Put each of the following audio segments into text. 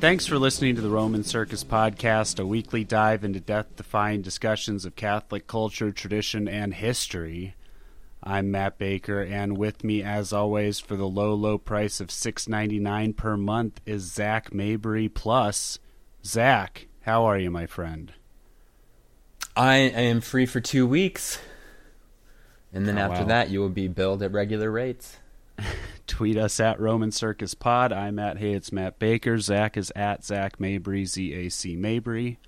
Thanks for listening to the Roman Circus Podcast, a weekly dive into death defying discussions of Catholic culture, tradition, and history. I'm Matt Baker, and with me, as always, for the low, low price of six ninety nine per month is Zac Mabry Plus. Zac, how are you, my friend? I am free for two weeks, and then Oh, after wow. that, you will be billed at regular rates. Tweet us at Roman Circus Pod. I'm at Hey, it's Matt Baker. Zac is at Zac Mabry, Z A C Mabry.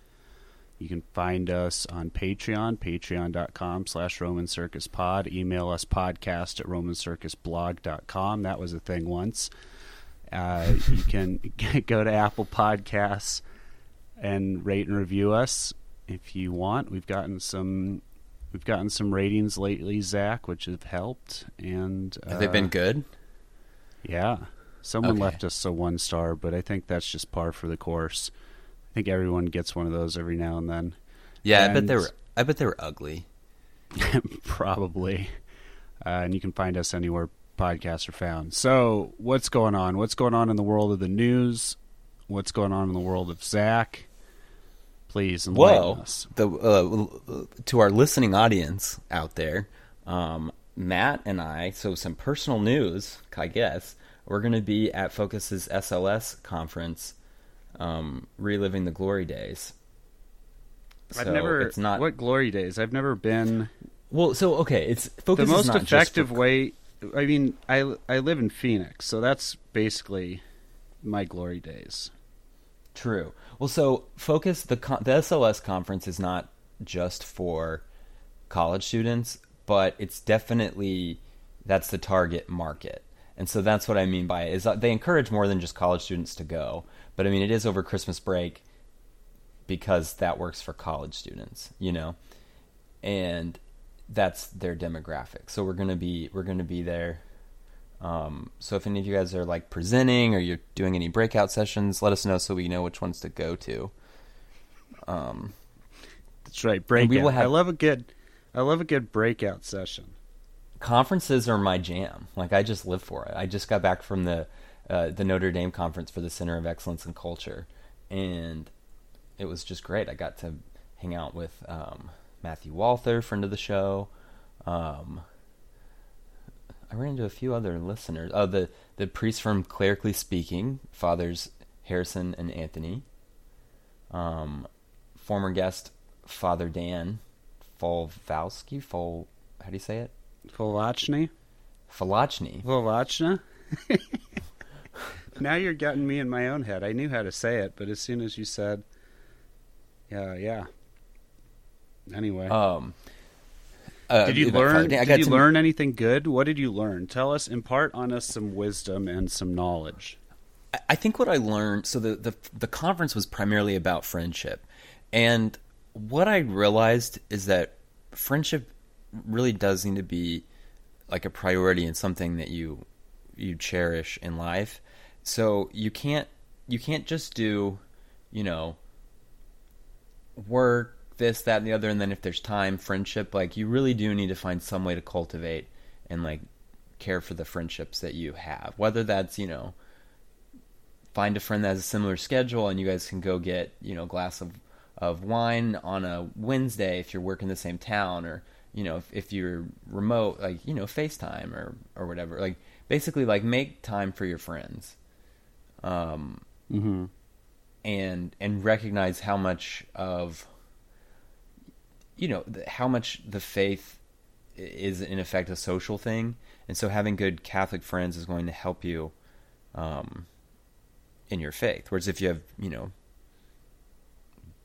You can find us on Patreon, patreon.com slash Roman Circus Pod. Email us podcast at romancircusblog.com. That was a thing once. Uh, you can go to Apple Podcasts and rate and review us if you want. We've gotten some we've gotten some ratings lately, Zac, which have helped. And uh, Have they been good? Yeah. Someone Okay. left us a one star, but I think that's just par for the course. I think everyone gets one of those every now and then. Yeah, I bet they were. I bet they were ugly. Probably. Uh, and you can find us anywhere podcasts are found. So, what's going on? What's going on in the world of the news? What's going on in the world of Zac? Please enlighten Whoa! us. The uh, to our listening audience out there, um, Matt and I. So some personal news, I guess. We're going to be at Focus's SLS conference, um, reliving the glory days. I've never. It's not What glory days? I've never been. well. So okay, it's focus the most effective for- way. I mean, I I live in Phoenix, so that's basically my glory days. True. Well, so focus the the SLS conference is not just for college students, but it's definitely that's the target market. And so that's what I mean by it is that they encourage more than just college students to go, but I mean it is over Christmas break because that works for college students, you know. And that's their demographic. So we're going to be we're going to be there um, so if any of you guys are like presenting or you're doing any breakout sessions, let us know so we know which ones to go to. Um, That's right. Breakout. we will have, I love a good. I love a good breakout session. conferences are my jam. Like I just live for it. I just got back from the uh, the Notre Dame conference for the Center of Excellence in Culture, and it was just great. I got to hang out with um, Matthew Walther, friend of the show. Um, I ran into a few other listeners. Oh, the the priest from Clerically Speaking, Fathers Harrison and Anthony. Um, former guest Father Dan Folvowski. Fol, how do you say it? Volachny? Falachny. Volachna? now you're getting me in my own head. I knew how to say it, but as soon as you said, yeah, yeah. Anyway, Um, uh, did you learn? Did you learn anything good? What did you learn? Tell us. Impart on us some wisdom and some knowledge. I- I think what I learned. So the, the the conference was primarily about friendship, and what I realized is that friendship really does need to be like a priority and something that you you cherish in life. So you can't you can't just do, you know, work this that and the other, and then if there's time, friendship. Like you really do need to find some way to cultivate and like care for the friendships that you have. Whether that's you know find a friend that has a similar schedule and you guys can go get you know a glass of of wine on a Wednesday if you're working the same town or you know if, if you're remote like you know FaceTime or or whatever. Like basically like make time for your friends. Um Mm-hmm. and and recognize how much of you know th- how much the faith is in effect a social thing. And so having good catholic friends is going to help you um in your faith. Whereas if you have you know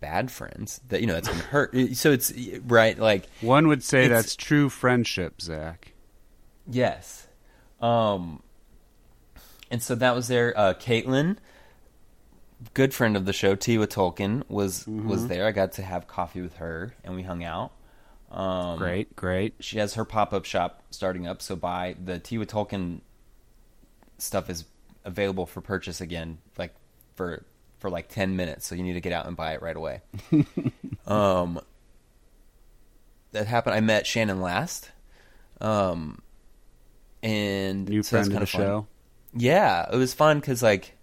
bad friends that you know that's to hurt so it's right like One would say that's true friendship, Zac. Yes. Um, and so that was there. Uh, Caitlin, good friend of the show, Tea with Tolkien, was was there. I got to have coffee with her, and we hung out. Um, Great, great. She has her pop up shop starting up, so buy the Tea with Tolkien stuff is available for purchase again, like for for like ten minutes. So you need to get out and buy it right away. um, that happened. I met Shannon last. Um, and New so friend of kinda the fun. show. Yeah, it was fun because like,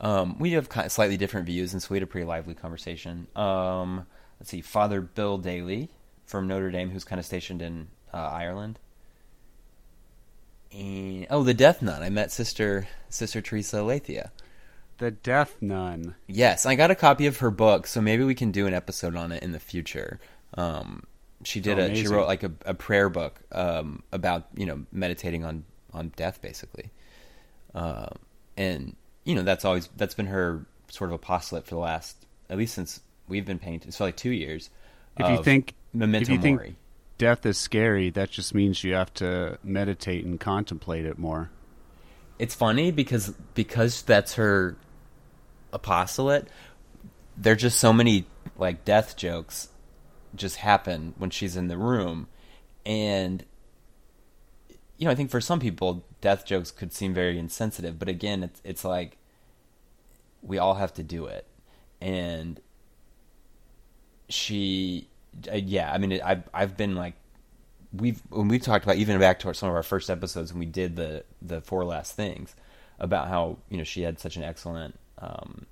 Um, we have kind of slightly different views, and so we had a pretty lively conversation. Um, let's see, Father Bill Daly from Notre Dame, who's kind of stationed in uh, Ireland. And, oh, the Death Nun. I met Sister Sister Theresa Aletheia. The Death Nun. Yes, I got a copy of her book, so maybe we can do an episode on it in the future. Um, she did Oh, a she wrote like a, a prayer book um, about you know meditating on on death basically, uh, and you know that's always that's been her sort of apostolate for the last at least since we've been painting so like two years. If you think memento if you think death is scary, that just means you have to meditate and contemplate it more. it's funny because because that's her apostolate there are just so many like death jokes just happen when she's in the room. And you know i think for some people death jokes could seem very insensitive but again it's it's like we all have to do it. And she uh, yeah i mean i've i've been like we've when we talked about even back to our, some of our first episodes when we did the the four last things about how you know she had such an excellent um,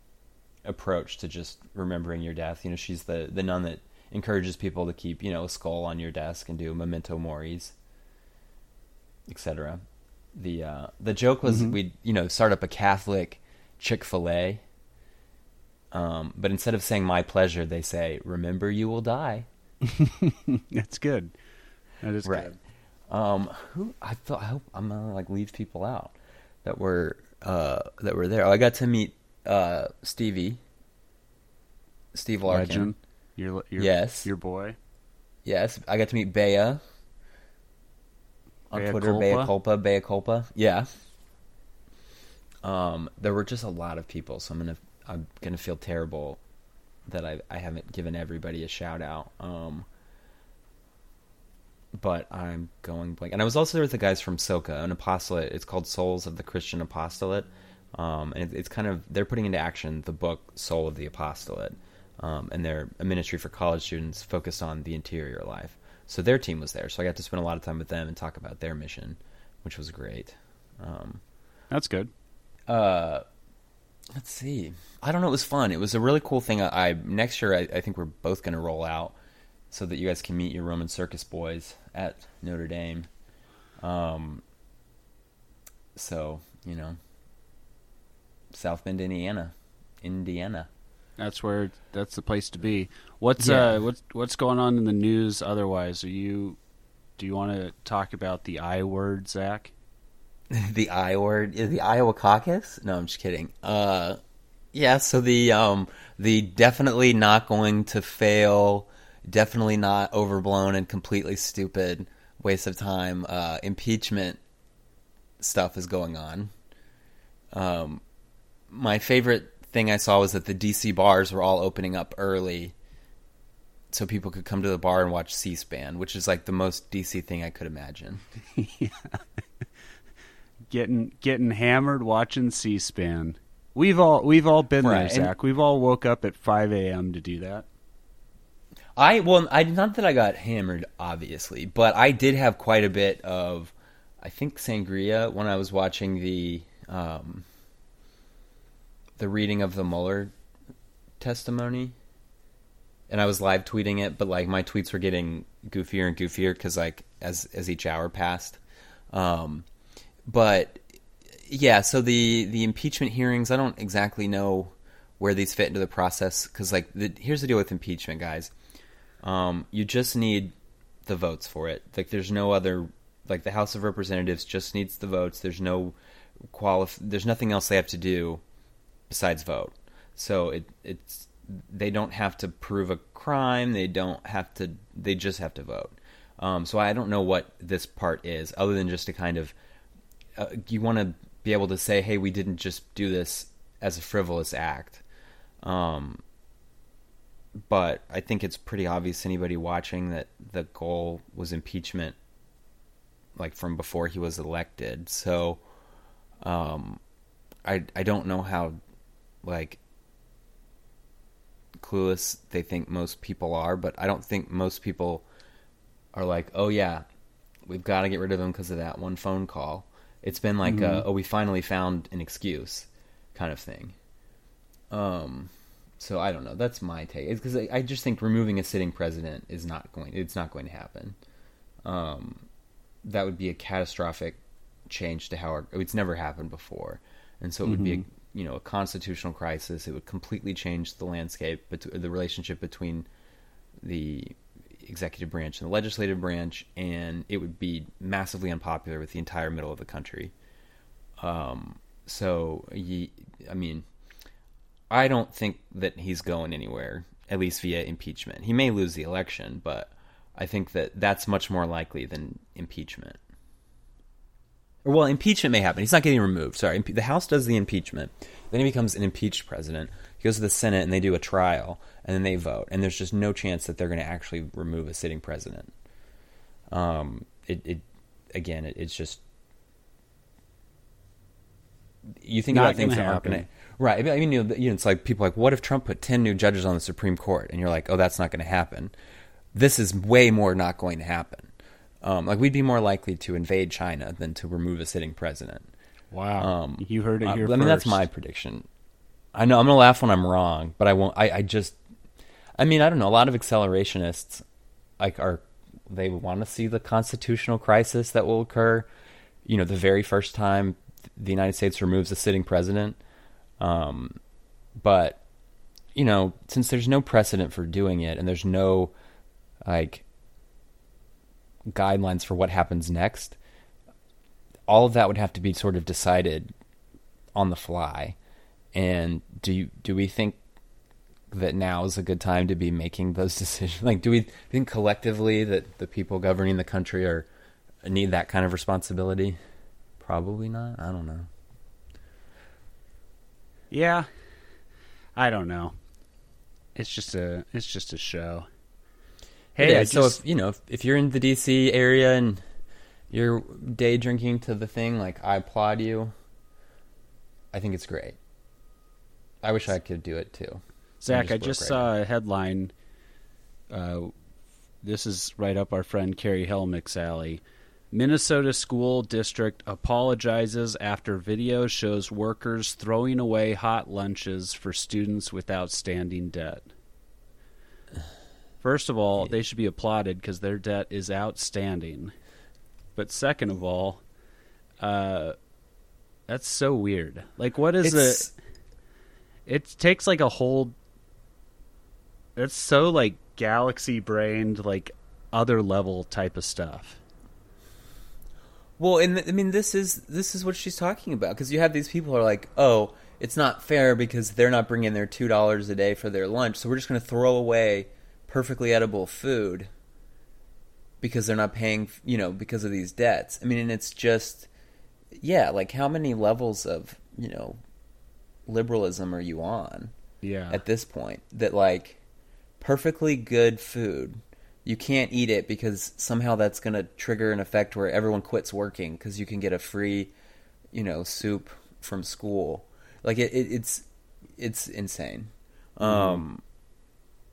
approach to just remembering your death. You know, she's the the nun that encourages people to keep you know a skull on your desk and do memento moris, etc. The uh, the joke was Mhm. we'd you know start up a Catholic Chick Fil A. Um, but instead of saying "my pleasure," they say "Remember, you will die." That's good. That is right. good. Um, who I thought I hope I'm gonna like leave people out that were uh that were there. Oh, I got to meet uh Stevie, Steve Larkin. Legend. Your, your Yes. your boy. Yes, I got to meet Bea on Bea Twitter. Bea Culpa? Culpa. Bea Culpa. Yeah. Um, there were just a lot of people, so I'm gonna I'm gonna feel terrible that I I haven't given everybody a shout out. Um, but I'm going blank. And I was also there with the guys from Soka, an apostolate. It's called Souls of the Christian Apostolate. Um, and it, it's kind of they're putting into action the book Soul of the Apostolate, um, and they're a ministry for college students focused on the interior life. So their team was there, so I got to spend a lot of time with them and talk about their mission, which was great. Um, That's good. uh, let's see. I don't know. It was fun. It was a really cool thing. I, I next year I, I think we're both going to roll out so that you guys can meet your Roman Circus boys at Notre Dame. Um. So you know, South Bend, Indiana, Indiana. That's where that's the place to be. What's Yeah. uh what's what's going on in the news otherwise? Are you do you want to talk about the I word, Zac? the I word the Iowa caucus? No, I'm just kidding. Uh, yeah. So the um the definitely not going to fail, definitely not overblown and completely stupid waste of time. Uh, impeachment stuff is going on. Um, my favorite thing I saw was that the DC bars were all opening up early. So people could come to the bar and watch C-SPAN, which is like the most DC thing I could imagine. Getting getting hammered watching C-SPAN. We've all we've all been Right, there, and- Zac. We've all woke up at five a.m. to do that. I well, I not that I got hammered, obviously, but I did have quite a bit of, I think sangria when I was watching the um, the reading of the Mueller testimony, and I was live tweeting it, but like my tweets were getting goofier and goofier because like as as each hour passed, um, but yeah, so the the impeachment hearings, I don't exactly know where these fit into the process because like the, here's the deal with impeachment, guys. Um, you just need the votes for it. Like there's no other like the House of Representatives just needs the votes. There's no qualif- there's nothing else they have to do besides vote. So it it's they don't have to prove a crime. They don't have to. They just have to vote. Um, so I don't know what this part is, other than just to kind of uh, you want to be able to say, "Hey, we didn't just do this as a frivolous act." Um, but I think it's pretty obvious to anybody watching that the goal was impeachment, like from before he was elected. So, um, I I don't know how, like, clueless they think most people are, but I don't think most people are like, oh yeah, we've got to get rid of him because of that one phone call. It's been like, Mhm. a, oh, we finally found an excuse, kind of thing. Um, so I don't know. That's my take. It's because I, I just think removing a sitting president is not going. It's not going to happen. Um, that would be a catastrophic change to how our, it's never happened before, and so it would be a, Mhm. You know a constitutional crisis. It would completely change the landscape, but the relationship between the executive branch and the legislative branch, and it would be massively unpopular with the entire middle of the country. Um, so, ye, I mean, I don't think that he's going anywhere, at least via impeachment. He may lose the election, but I think that that's much more likely than impeachment. Or, well, impeachment may happen. He's not getting removed. Sorry, Impe- the House does the impeachment. Then he becomes an impeached president. He goes to the Senate and they do a trial, and then they vote. And there's just no chance that they're going to actually remove a sitting president. Um, it, it again, it, it's just you think Not about things that aren't going to right. I mean, you know, you know, it's like people are like, what if Trump put ten new judges on the Supreme Court? And you're like, oh, that's not going to happen. This is way more not going to happen. Um, like we'd be more likely to invade China than to remove a sitting president. Wow. Um, you heard it here I mean, that's my prediction. I know I'm gonna laugh when I'm wrong, but I won't. I, I just, I mean, I don't know. A lot of accelerationists, like, are they want to see the constitutional crisis that will occur. You know, the very first time the United States removes a sitting president. Um, but you know, since there's no precedent for doing it, and there's no like guidelines for what happens next, all of that would have to be sort of decided on the fly. And do you, do we think that now is a good time to be making those decisions? Like, do we think collectively that the people governing the country are need that kind of responsibility? Probably not. I don't know. Yeah. I don't know. It's just a it's just a show. Hey, yeah, I so just, if you know if, if you're in the DC area and you're day drinking to the thing, like I applaud you. I think it's great. I wish I could do it too. Zac, just I just right saw a headline. Uh, this is right up our friend Carrie Helmick's alley. Minnesota school district apologizes after video shows workers throwing away hot lunches for students with outstanding debt. First of all, they should be applauded because their debt is outstanding. But second of all, uh, that's so weird. Like, what is It's- it? It takes like a whole. It's so like galaxy brained, like other level type of stuff. Well, and th- I mean, this is this is what she's talking about because you have these people who are like, oh, it's not fair because they're not bringing their two dollars a day for their lunch, so we're just going to throw away perfectly edible food because they're not paying, you know, because of these debts. I mean, and it's just, yeah, like how many levels of you know liberalism are you on? Yeah. at this point that like perfectly good food you can't eat it because somehow that's going to trigger an effect where everyone quits working because you can get a free you know soup from school like it, it it's it's insane um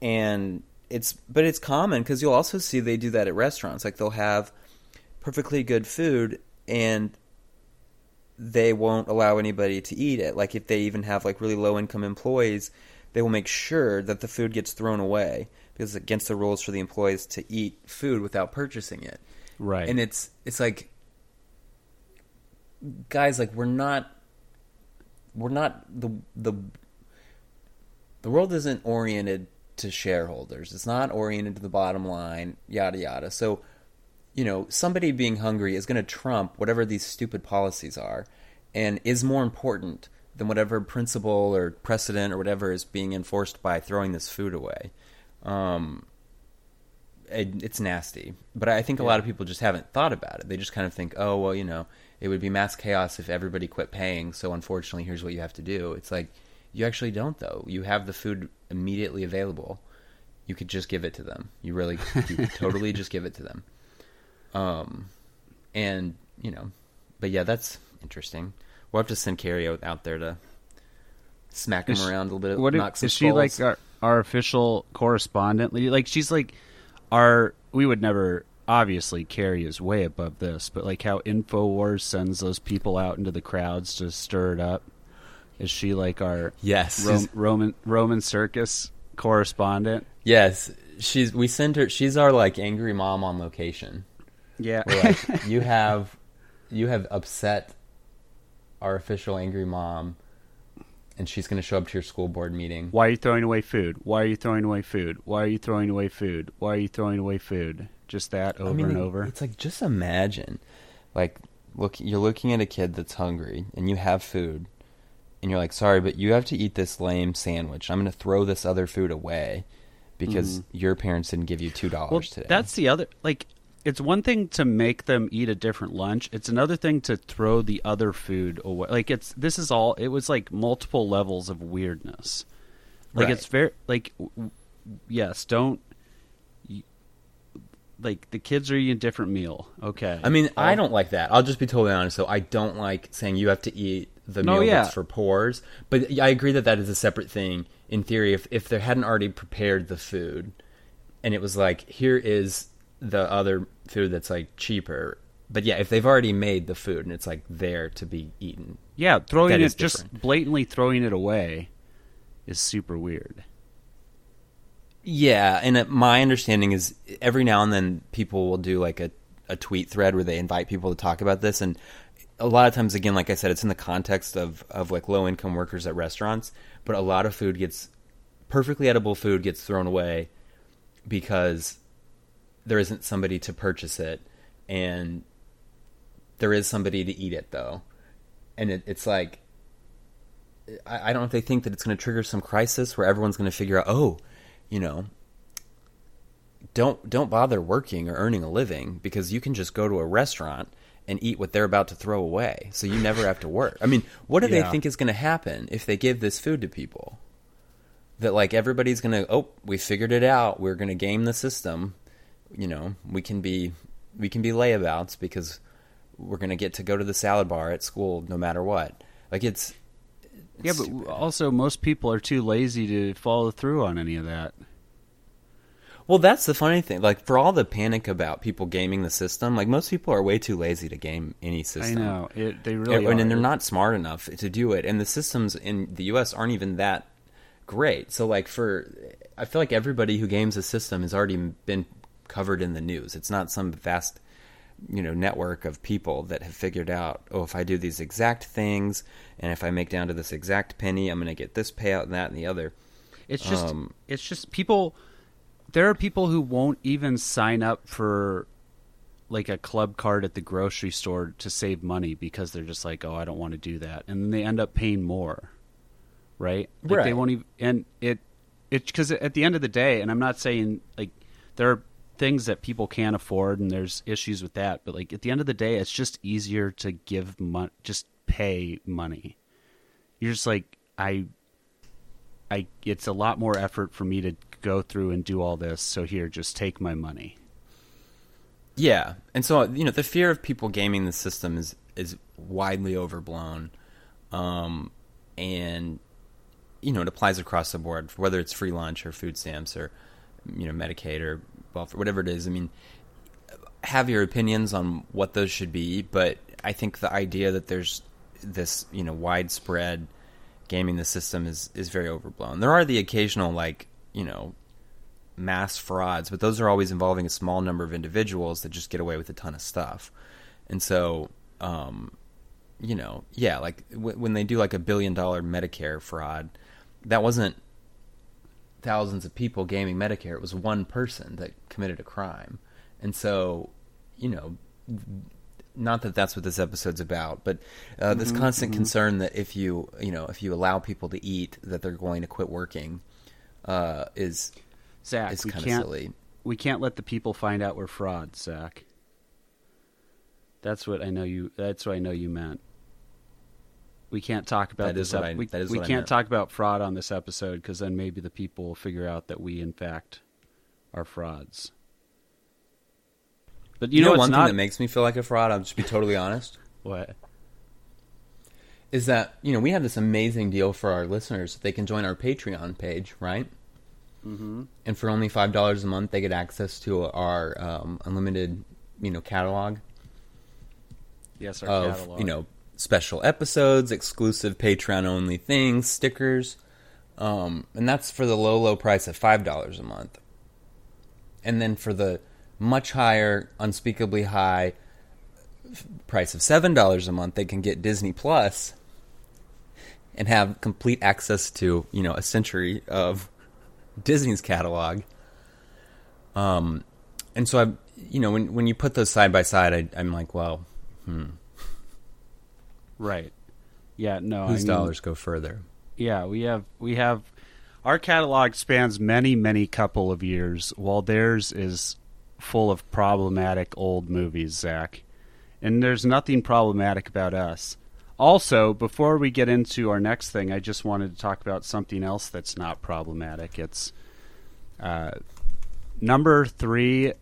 and it's but it's common because you'll also see they do that at restaurants like they'll have perfectly good food and they won't allow anybody to eat it. Like if they even have like really low income employees, they will make sure that the food gets thrown away because it's against the rules for the employees to eat food without purchasing it. right. And it's it's like guys like we're not we're not the the the world isn't oriented to shareholders. It's not oriented to the bottom line, yada yada. So you know, somebody being hungry is going to trump whatever these stupid policies are and is more important than whatever principle or precedent or whatever is being enforced by throwing this food away. Um, it, it's nasty. But I think a lot of people just haven't thought about it. They just kind of think, oh, well, you know, it would be mass chaos if everybody quit paying. So unfortunately, here's what you have to do. It's like, you actually don't, though. You have the food immediately available. You could just give it to them. You really, you totally just give it to them. Um, and you know, but yeah, that's interesting. We'll have to send Carrie out, there to smack him Is around a little bit. What knock is, some is she like our, our official correspondent? Like she's like our we would never obviously Carrie is way above this, but like how Infowars sends those people out into the crowds to stir it up. Is she like our Yes. Ro- Roman Roman circus correspondent? yes. She's we send her she's our like angry mom on location. Yeah. Like, you have you have upset our official angry mom and she's gonna show up to your school board meeting. Why are you throwing away food? Why are you throwing away food? Why are you throwing away food? Why are you throwing away food? Just that over I mean, and over. It's like just imagine, like, look, you're looking at a kid that's hungry, and you have food, and you're like, sorry, but you have to eat this lame sandwich. I'm going to throw this other food away because your parents didn't give you two dollars Mm-hmm. Well, today. that's the other. Like, it's one thing to make them eat a different lunch. It's another thing to throw the other food away. Like, it's this is all. It was like multiple levels of weirdness. Like, Right. it's very like, w- w- yes, don't. Like the kids are eating a different meal. Okay. I mean, I don't like that. I'll just be totally honest. So I don't like saying you have to eat the No, meal yeah. that's for poors. But I agree that that is a separate thing. In theory, if if they hadn't already prepared the food, and it was like here is the other food that's like cheaper. But yeah, if they've already made the food and it's like there to be eaten, Yeah, throwing it just blatantly throwing it away is super weird. Yeah, and it, my understanding is every now and then people will do like a, a tweet thread where they invite people to talk about this, and a lot of times, again, like I said, it's in the context of of like low income workers at restaurants, but a lot of food gets perfectly edible food gets thrown away because there isn't somebody to purchase it, and there is somebody to eat it though, and it, it's like I, I don't know if they think that it's going to trigger some crisis where everyone's going to figure out, oh, you know, don't don't bother working or earning a living because you can just go to a restaurant and eat what they're about to throw away, so you never have to work. I mean, what do Yeah. they think is going to happen if they give this food to people? That like everybody's going to, oh, we figured it out. We're going to game the system. You know, we can be we can be layabouts because we're going to get to go to the salad bar at school no matter what. Like it's Yeah, but stupid. also most people are too lazy to follow through on any of that. Well, that's the funny thing. Like for all the panic about people gaming the system, like most people are way too lazy to game any system. I know it. They And, really and are. they're not smart enough to do it. And the systems in the U.S. aren't even that great. So, like for, I feel like everybody who games a system has already been covered in the news. It's not some vast, you know, network of people that have figured out, oh, if I do these exact things, and if I make down to this exact penny, I'm going to get this payout and that and the other. It's just Um, it's just people there are people who won't even sign up for like a club card at the grocery store to save money because they're just like, "Oh, I don't want to do that." And then they end up paying more. Right? Like they Right. won't even and it it cuz at the end of the day, and I'm not saying like there are things that people can't afford and there's issues with that, but like at the end of the day, it's just easier to give money just pay money. You're just like I I it's a lot more effort for me to go through and do all this. So here, just take my money. Yeah, and so you know the fear of people gaming the system is is widely overblown, um, and you know it applies across the board, whether it's free lunch or food stamps or you know Medicaid or welfare, whatever it is. I mean, have your opinions on what those should be, but I think the idea that there's this you know widespread gaming the system is is very overblown. There are the occasional like you know mass frauds, but those are always involving a small number of individuals that just get away with a ton of stuff. And so, um, you know, yeah, like w- when they do like a billion dollar Medicare fraud, that wasn't thousands of people gaming Medicare. It was one person that committed a crime. And so, you know, not that that's what this episode's about, but uh, this constant concern that if you, you know, if you allow people to eat, that they're going to quit working, uh, is Zac, is we kind of can't silly. we can't let the people find out we're frauds, Zac. That's what I know you. That's what I know you meant. We can't talk about That this. ep- I- we that is we what can't talk about fraud on this episode because then maybe the people will figure out that we in fact are frauds. But you, You, know, what's one not thing that makes me feel like a fraud. I'll just be totally honest. what Is that you know we have this amazing deal for our listeners? They can join our Patreon page, right? Mm-hmm. And for only five dollars a month, they get access to our um, unlimited, you know, catalog yes, our of catalog. you know special episodes, exclusive Patreon only things, stickers, um, and that's for the low low price of five dollars a month. And then for the much higher, unspeakably high price of seven dollars a month, they can get Disney Plus and have complete access to you know a century of Disney's catalog. Um, and so I, you know, when when you put those side by side, I, I'm like, well, hmm, Right. Yeah. No. whose I mean, dollars go further? Yeah, we have we have our catalog spans many many couple of years, while theirs is full of problematic old movies, Zac. And there's nothing problematic about us. Also, before we get into our next thing, I just wanted to talk about something else that's not problematic. It's uh, number three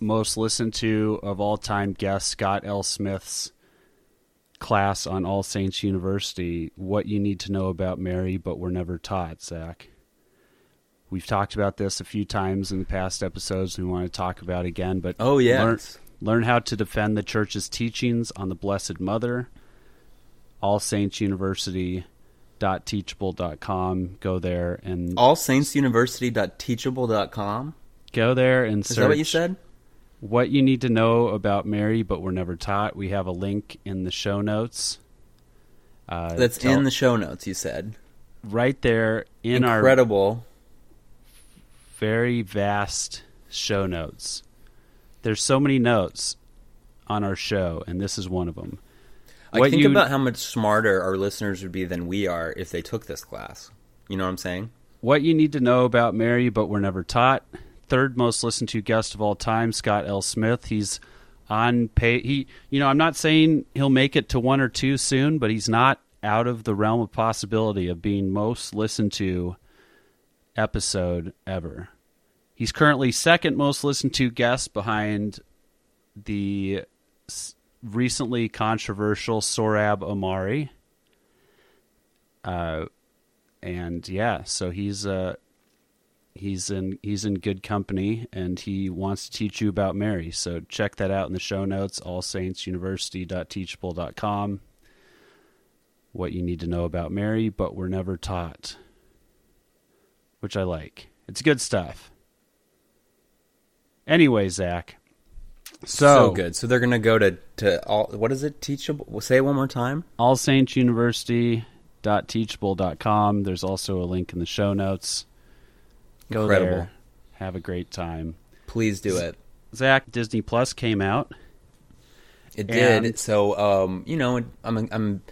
most listened to of all time guest Scott L. Smith's class on All Saints University, What You Need to Know About Mary But Were Never Taught, Zac. We've talked about this a few times in the past episodes. We want to talk about it again, but Oh yeah, learn, learn how to defend the church's teachings on the Blessed Mother. All Saints University teachable.com go there and allsaintsuniversity.teachable.com go there and is search that what you said what you need to know about Mary but were never taught. We have a link in the show notes. Uh, that's tell- in the show notes you said right there in our incredible very vast show notes. There's so many notes on our show, and this is one of them. I think you- about how much smarter our listeners would be than we are if they took this class you know what i'm saying What you need to know about Mary, but were never taught. Third most listened to guest of all time, Scott L. Smith. He's on pay. He, you know, I'm not saying he'll make it to one or two soon, but he's not out of the realm of possibility of being most listened to episode ever. He's currently second most listened to guest behind the recently controversial Sohrab Ahmari. Uh, and yeah, so he's uh he's in he's in good company and he wants to teach you about Mary. So check that out in the show notes, allsaintsuniversity.teachable.com. What you need to know about Mary, but we're never taught. Which I like. It's good stuff. Anyway, Zac. So good so they're gonna go to to all what is it teachable say it one more time All Saints University allsaintsuniversity.teachable.com. There's also a link in the show notes. Go Incredible. there. Have a great time. please do it Zac, Disney Plus came out. It did. So, um, you know, I'm, I'm,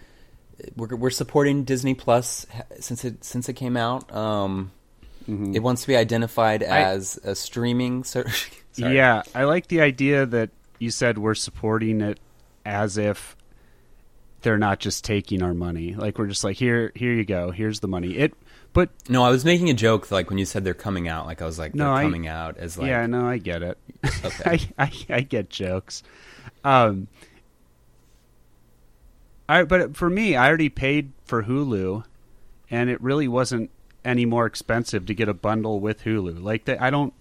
we're, we're supporting Disney Plus since it since it came out. Um, It wants to be identified as a streaming service. Sorry. Yeah, I like the idea that you said we're supporting it as if they're not just taking our money. Like we're just like here, here you go. Here's the money. It, but No, I was making a joke. Like when you said they're coming out, like I was like No, they're I- coming out as like yeah, no, I get it. Okay. I, I I get jokes. Um, I but for me, I already paid for Hulu, and it really wasn't any more expensive to get a bundle with Hulu. Like they, I don't,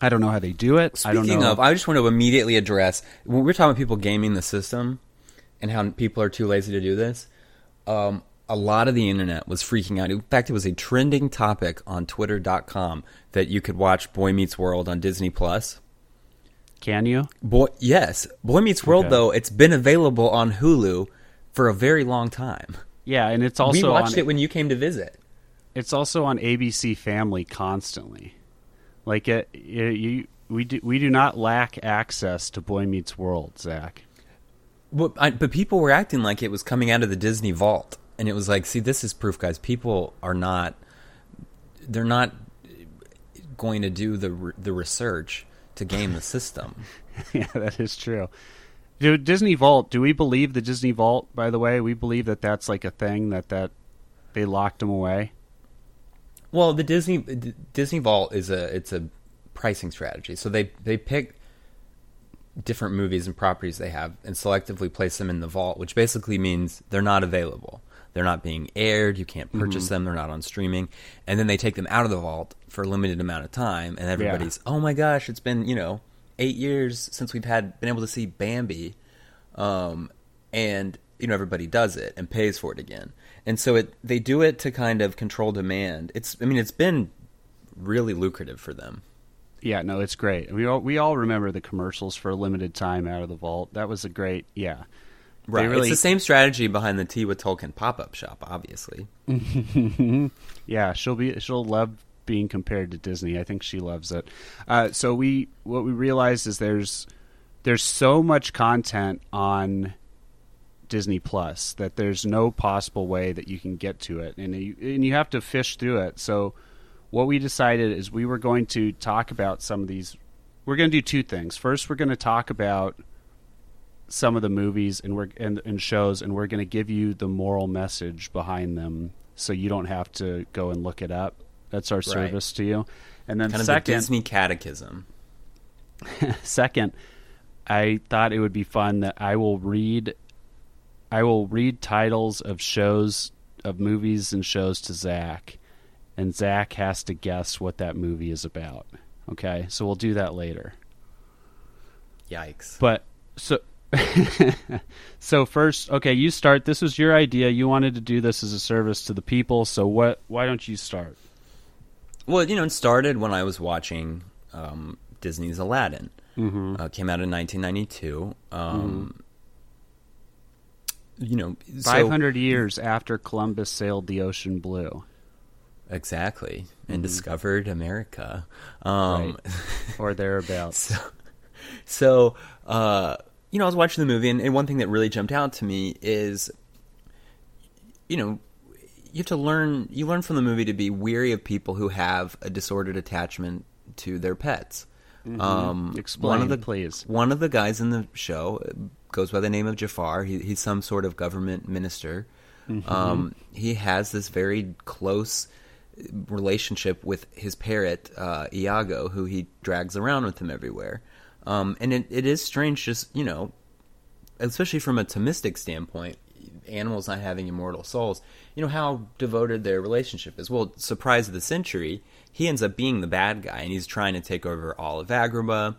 I don't know how they do it. I don't Speaking know. of, I just want to immediately address when we're talking about people gaming the system and how people are too lazy to do this. Um, a lot of the internet was freaking out. In fact, it was a trending topic on Twitter.com that you could watch Boy Meets World on Disney Plus. Can you? Boy, yes, Boy Meets World Okay. though it's been available on Hulu for a very long time. Yeah, and it's also we watched on, it when you came to visit. it's also on ABC Family constantly. Like uh, it, it you, we do we do not lack access to Boy Meets World, Zac. But, I, but people were acting like it was coming out of the Disney vault, and it was like, see, this is proof, guys. People are not, they're not going to do the the research to game the system. yeah, that is true. Do Disney Vault? Do we believe the Disney Vault? By the way, we believe that that's like a thing that that they locked them away. Well, the Disney Disney Vault is a it's a pricing strategy. So they they pick different movies and properties they have and selectively place them in the vault, which basically means they're not available. They're not being aired. You can't purchase them. They're not on streaming. And then they take them out of the vault for a limited amount of time. And everybody's, oh my gosh, it's been, you know, eight years since we've had been able to see Bambi. Um, and you know everybody does it and pays for it again. And so it they do it to kind of control demand. It's I mean it's been really lucrative for them. Yeah, no, it's great. We all we all remember the commercials for a limited time out of the vault. That was a great, yeah. Right. really- It's the same strategy behind the Tea with Tolkien pop up shop, obviously. Yeah, she'll be she'll love being compared to Disney. I think she loves it. Uh, so we what we realized is there's there's so much content on Disney Plus that there's no possible way that you can get to it, and you, and you have to fish through it. So what we decided is we were going to talk about some of these. We're going to do two things. First, we're going to talk about some of the movies and we're and, and shows, and we're going to give you the moral message behind them, so you don't have to go and look it up. That's our service to you. And then Kind of second, Disney catechism. second, I thought it would be fun that I will read I will read titles of shows of movies and shows to Zac and Zac has to guess what that movie is about. Okay? So we'll do that later. Yikes. But so so first, okay, you start. This was your idea. You wanted to do this as a service to the people. So what why don't you start? Well, you know, it started when I was watching um, Disney's Aladdin. Mm-hmm. Uh, came out in 1992. Um, You know, so- 500 years after Columbus sailed the ocean blue. exactly, and discovered America. Um, or thereabouts. So, so uh, you know, I was watching the movie, and, and one thing that really jumped out to me is, you know, you have to learn. You learn from the movie to be weary of people who have a disordered attachment to their pets. Um, Explain, one of the please. One of the guys in the show goes by the name of Jafar. He, he's some sort of government minister. Um, he has this very close relationship with his parrot uh, Iago, who he drags around with him everywhere. Um, and it, it is strange, just you know, especially from a Thomistic standpoint, animals not having immortal souls. You know how devoted their relationship is. Well, surprise of the century, he ends up being the bad guy, and he's trying to take over all of Agrabah.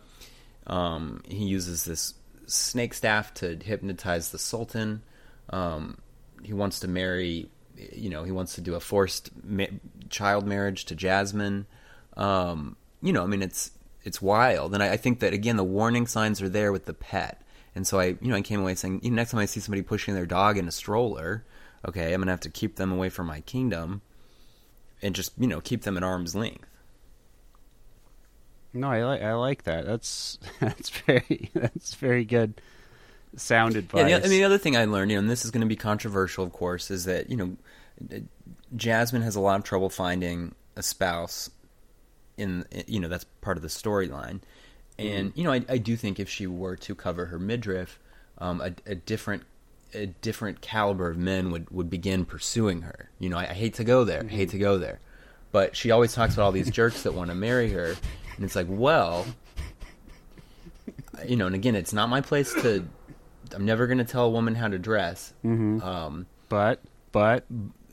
Um, he uses this snake staff to hypnotize the Sultan. Um, he wants to marry, you know, he wants to do a forced ma- child marriage to Jasmine. Um, you know, I mean, it's it's wild, and I, I think that again, the warning signs are there with the pet. And so I, you know, I came away saying, you know, next time I see somebody pushing their dog in a stroller, okay, I'm gonna have to keep them away from my kingdom, and just you know keep them at arm's length. No, I like I like that. That's that's very that's very good sound advice. Yeah, the, I mean, the other thing I learned, you know, and this is going to be controversial, of course, is that you know, Jasmine has a lot of trouble finding a spouse. In you know, that's part of the storyline, and you know, I, I do think if she were to cover her midriff, um, a, a different a different caliber of men would, would begin pursuing her. You know, I, I hate to go there, I hate to go there, but she always talks about all these jerks that want to marry her, and it's like, well, you know, and again, it's not my place to. I'm never going to tell a woman how to dress. Um, but but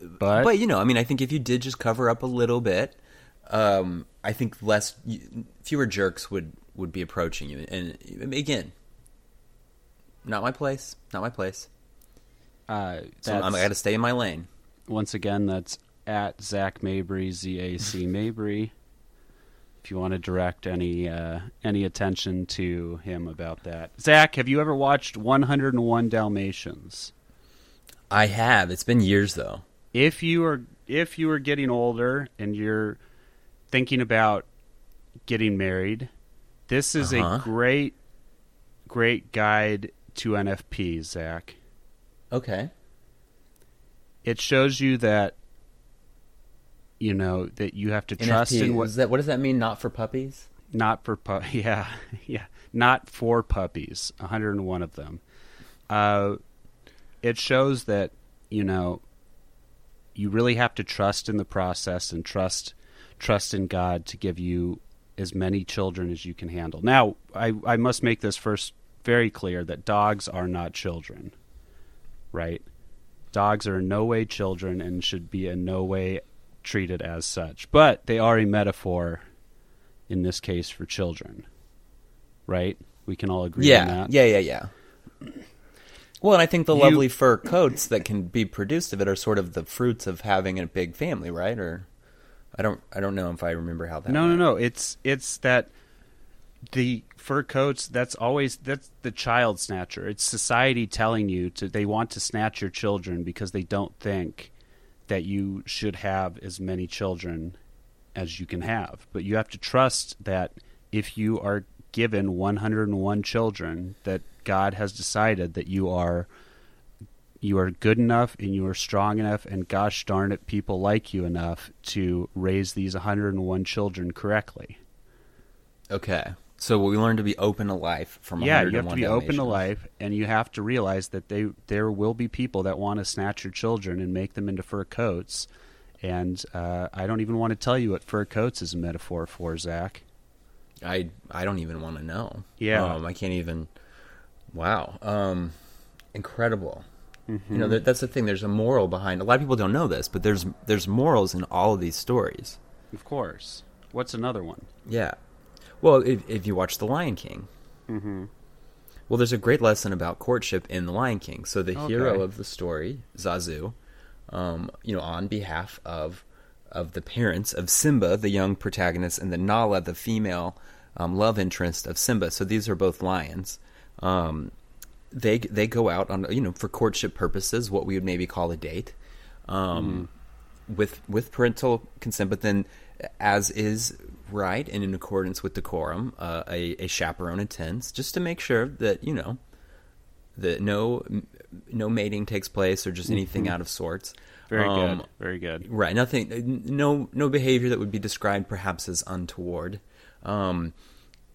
but but you know, I mean, I think if you did just cover up a little bit, um, I think less, fewer jerks would would be approaching you. And again, not my place. Not my place. uh, So I'm, I got to stay in my lane. once again, that's at Zac Mabry, Z A C Mabry. If you want to direct any uh, any attention to him about that, Zac, have you ever watched 101 Dalmatians? I have. It's been years though. If you are if you are getting older and you're thinking about getting married, this is Uh-huh. a great great guide to NFP, Zac. Okay. It shows you that you know that you have to trust in what that, what does that mean? Not for puppies. not for pu- yeah yeah not for puppies 101 of them uh it shows that you know you really have to trust in the process and trust trust in God to give you as many children as you can handle now i i must make this first very clear that dogs are not children right dogs are in no way children and should be in no way treated as such but they are a metaphor in this case for children. Right? We can all agree on Yeah. that. Yeah. Yeah. Yeah. Well, and I think the You- lovely fur coats that can be produced of it are sort of the fruits of having a big family, right? Or I don't I don't know if I remember how that. No, no, no. It's it's that the fur coats. That's always that's the child snatcher. It's society telling you to they want to snatch your children because they don't think that you should have as many children as you can have. But you have to trust that if you are given 101 children, that God has decided that you are you are good enough and you are strong enough and gosh darn it people like you enough to raise these 101 children correctly Okay, so we learn to be open to life from yeah you have to be open to life and you have to realize that they there will be people that want to snatch your children and make them into fur coats and uh, i don't even want to tell you what fur coats is a metaphor for zac I I don't even want to know. Yeah. um, I can't even. Wow, um, incredible. Mm-hmm. You know, that, that's the thing. There's a moral behind. A lot of people don't know this, but there's there's morals in all of these stories. of course what's another one Yeah. Well, if if you watch The Lion King, mm-hmm. well, there's a great lesson about courtship in The Lion King. So the Okay. hero of the story, Zazu, um, you know, on behalf of of the parents of Simba, the young protagonist, and the Nala, the female um, love interest of Simba. So these are both lions. Um, they they go out on you know for courtship purposes, what we would maybe call a date, um, with with parental consent. But then, as is right and in accordance with decorum, uh, a, a chaperone attends just to make sure that you know that no no mating takes place or just anything out of sorts. very Um, good very good Right. Nothing. No. No behavior that would be described perhaps as untoward. Um,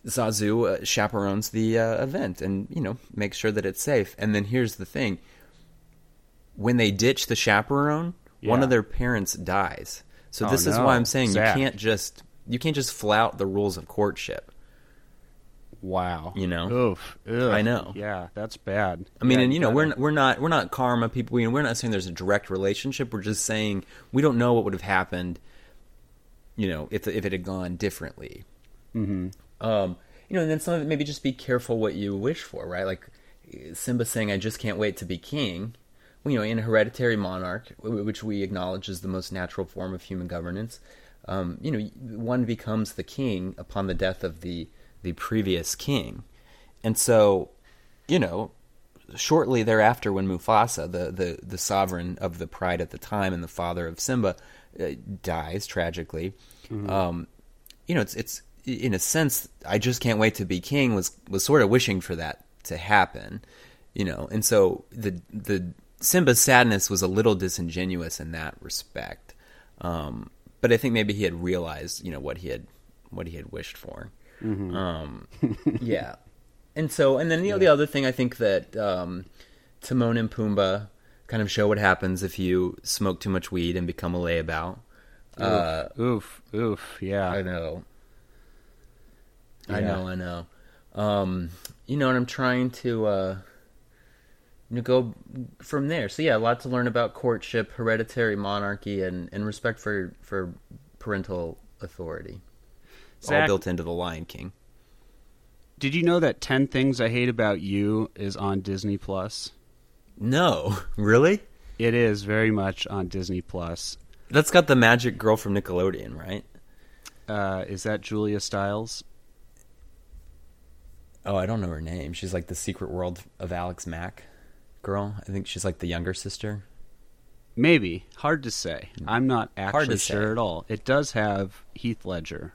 Zazu uh, chaperones the uh, event and you know makes sure that it's safe. And then here's the thing: when they ditch the chaperone, one of their parents dies. So Oh, this is why I'm saying you can't just you can't just flout the rules of courtship. wow You know? Oof. Ugh. I know. yeah that's bad I mean, Yeah, and you know, we're not, we're not we're not karma people. You know, we're not saying there's a direct relationship. We're just saying we don't know what would have happened. You know, if if it had gone differently. Mm-hmm. Um, you know, and then some of it maybe just be careful what you wish for, right? Like Simba saying, "I just can't wait to be king." Well, you know, in a hereditary monarch, which we acknowledge is the most natural form of human governance, um, you know, one becomes the king upon the death of the the previous king, and so, you know, shortly thereafter, when Mufasa, the, the, the sovereign of the pride at the time and the father of Simba, uh, dies tragically, um, you know, it's it's in a sense, I just can't wait to be king was was sort of wishing for that to happen, you know, and so the the Simba's sadness was a little disingenuous in that respect, um, but I think maybe he had realized, you know, what he had what he had wished for. Um, yeah, and so and then you know the other thing I think that um, Timon and Pumbaa kind of show what happens if you smoke too much weed and become a layabout. Uh, oof oof yeah I know. I know, I know. Um, you know, and I'm trying to uh, you go from there. So yeah, a lot to learn about courtship, hereditary monarchy, and, and respect for for parental authority. all Zac- built into the Lion King. Did you know that 10 Things I Hate About You is on Disney Plus? No, really? It is very much on Disney Plus. That's got the magic girl from Nickelodeon, right? Uh, is that Julia Stiles? Oh, I don't know her name. She's like the Secret World of Alex Mack girl. I think she's like the younger sister. Maybe. Hard to say. I'm not actually to say. sure at all. It does have Heath Ledger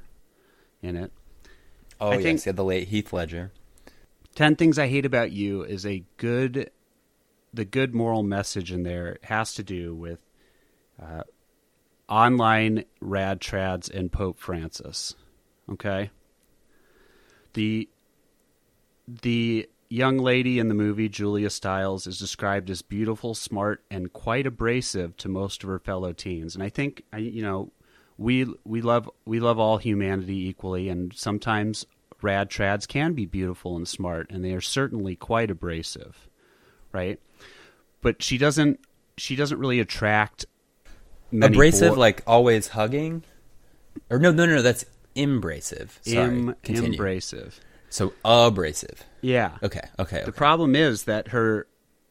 in it. Oh, I yes, yeah, the late Heath Ledger. 10 Things I Hate About You is a good the good moral message in there has to do with uh, online rad trads and Pope Francis. Okay? The the young lady in the movie Julia Stiles is described as beautiful, smart, and quite abrasive to most of her fellow teens. And I think I- you know we we love we love all humanity equally, and sometimes rad trads can be beautiful and smart, and they are certainly quite abrasive, right? But she doesn't she doesn't really attract many Abrasive, like always hugging, or no, no, no, that's embrasive. Sorry, Im- embrasive. So abrasive. Yeah. Okay, okay. The okay. problem is that her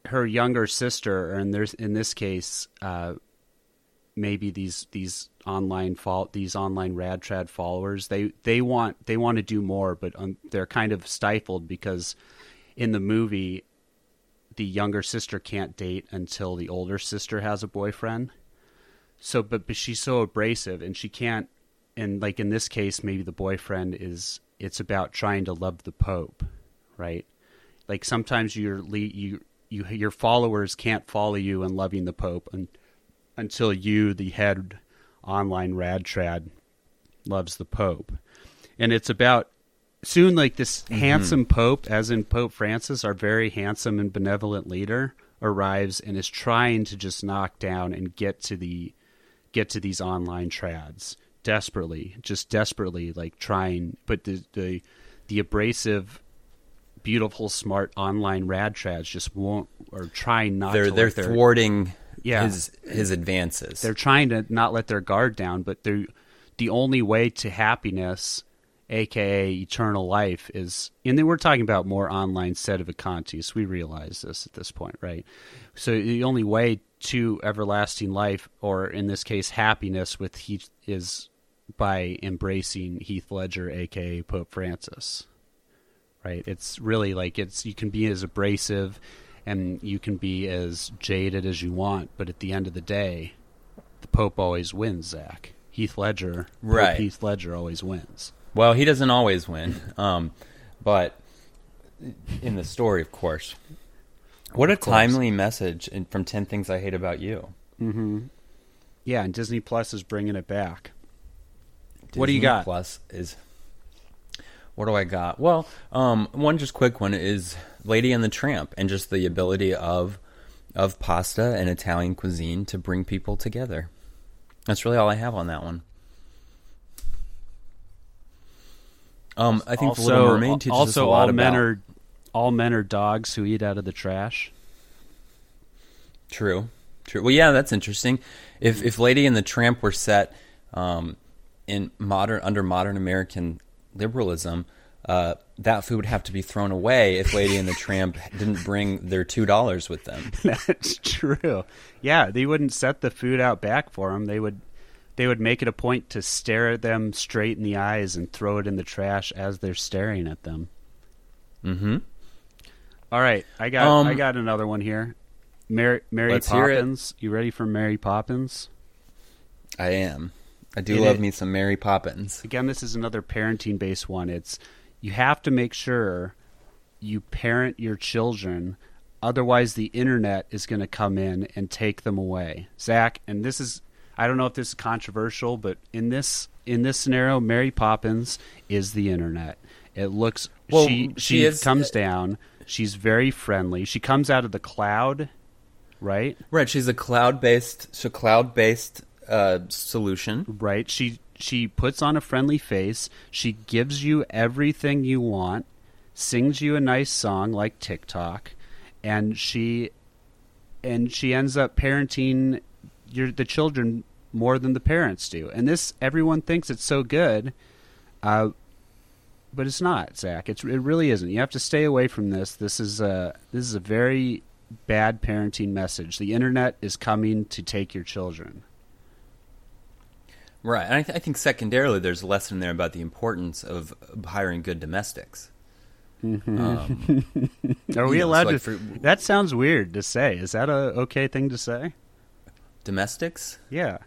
her younger sister, in there's in this case, uh, maybe these these online fault these online rad trad followers they they want they want to do more but um, they're kind of stifled because in the movie the younger sister can't date until the older sister has a boyfriend so but, but she's so abrasive and she can't and like in this case maybe the boyfriend is it's about trying to love the pope right like sometimes your you you your followers can't follow you in loving the pope and until you, the head online rad trad, loves the Pope. And it's about soon like this mm-hmm. handsome Pope, as in Pope Francis, our very handsome and benevolent leader, arrives and is trying to just knock down and get to the get to these online trads desperately, just desperately like trying but the the, the abrasive beautiful, smart online rad trads just won't or trying not they're, to. They're thwarting yeah. his his advances. They're trying to not let their guard down, but they're the only way to happiness, aka eternal life, is and then we're talking about more online sedevacantes. We realize this at this point, right? So the only way to everlasting life, or in this case, happiness, with Heath is by embracing Heath Ledger, aka Pope Francis. Right? It's really like it's you can be as abrasive and you can be as jaded as you want, but at the end of the day, the Pope always wins, Zac. Heath Ledger, right? Pope Heath Ledger always wins. Well, he doesn't always win, um, but in the story, of course. What a timely message in, from Ten Things I Hate About You. Mm-hmm. Yeah, and Disney Plus is bringing it back. What do you got? Plus is. What do I got? Well, um, one just quick one is Lady and the Tramp, and just the ability of of pasta and Italian cuisine to bring people together. That's really all I have on that one. Um, I think also, the Little Mermaid teaches also us a lot all men about. are all men are dogs who eat out of the trash. True, true. Well, yeah, that's interesting. If if Lady and the Tramp were set um, in modern under modern American liberalism, uh, that food would have to be thrown away if Lady and the Tramp didn't bring their two dollars with them. That's true. Yeah, they wouldn't set the food out back for them. They would they would make it a point to stare at them straight in the eyes and throw it in the trash as they're staring at them. Mm-hmm. All right, I got Um, I got another one here. Mary Mary Let's hear it. Poppins. You ready for Mary Poppins? I am. I do love is- me some Mary Poppins. Again, this is another parenting based one. It's you have to make sure you parent your children, otherwise the internet is going to come in and take them away. Zac, and this is I don't know if this is controversial, but in this in this scenario, Mary Poppins is the internet. It looks Well, she she she is- comes uh, down. She's very friendly. She comes out of the cloud, right? Right, she's a cloud-based, so cloud-based uh, solution. right? She she puts on a friendly face. She gives you everything you want, sings you a nice song like TikTok, and she and she ends up parenting your the children more than the parents do. And this everyone thinks it's so good, uh, but it's not, Zac. It's it really isn't. You have to stay away from this. This is a this is a very bad parenting message. The internet is coming to take your children. Right, and I, th- I think secondarily, there's a lesson there about the importance of hiring good domestics. Um, Are we know, allowed so, like, to? for- that sounds weird to say. Is that a okay thing to say? domestics? Yeah.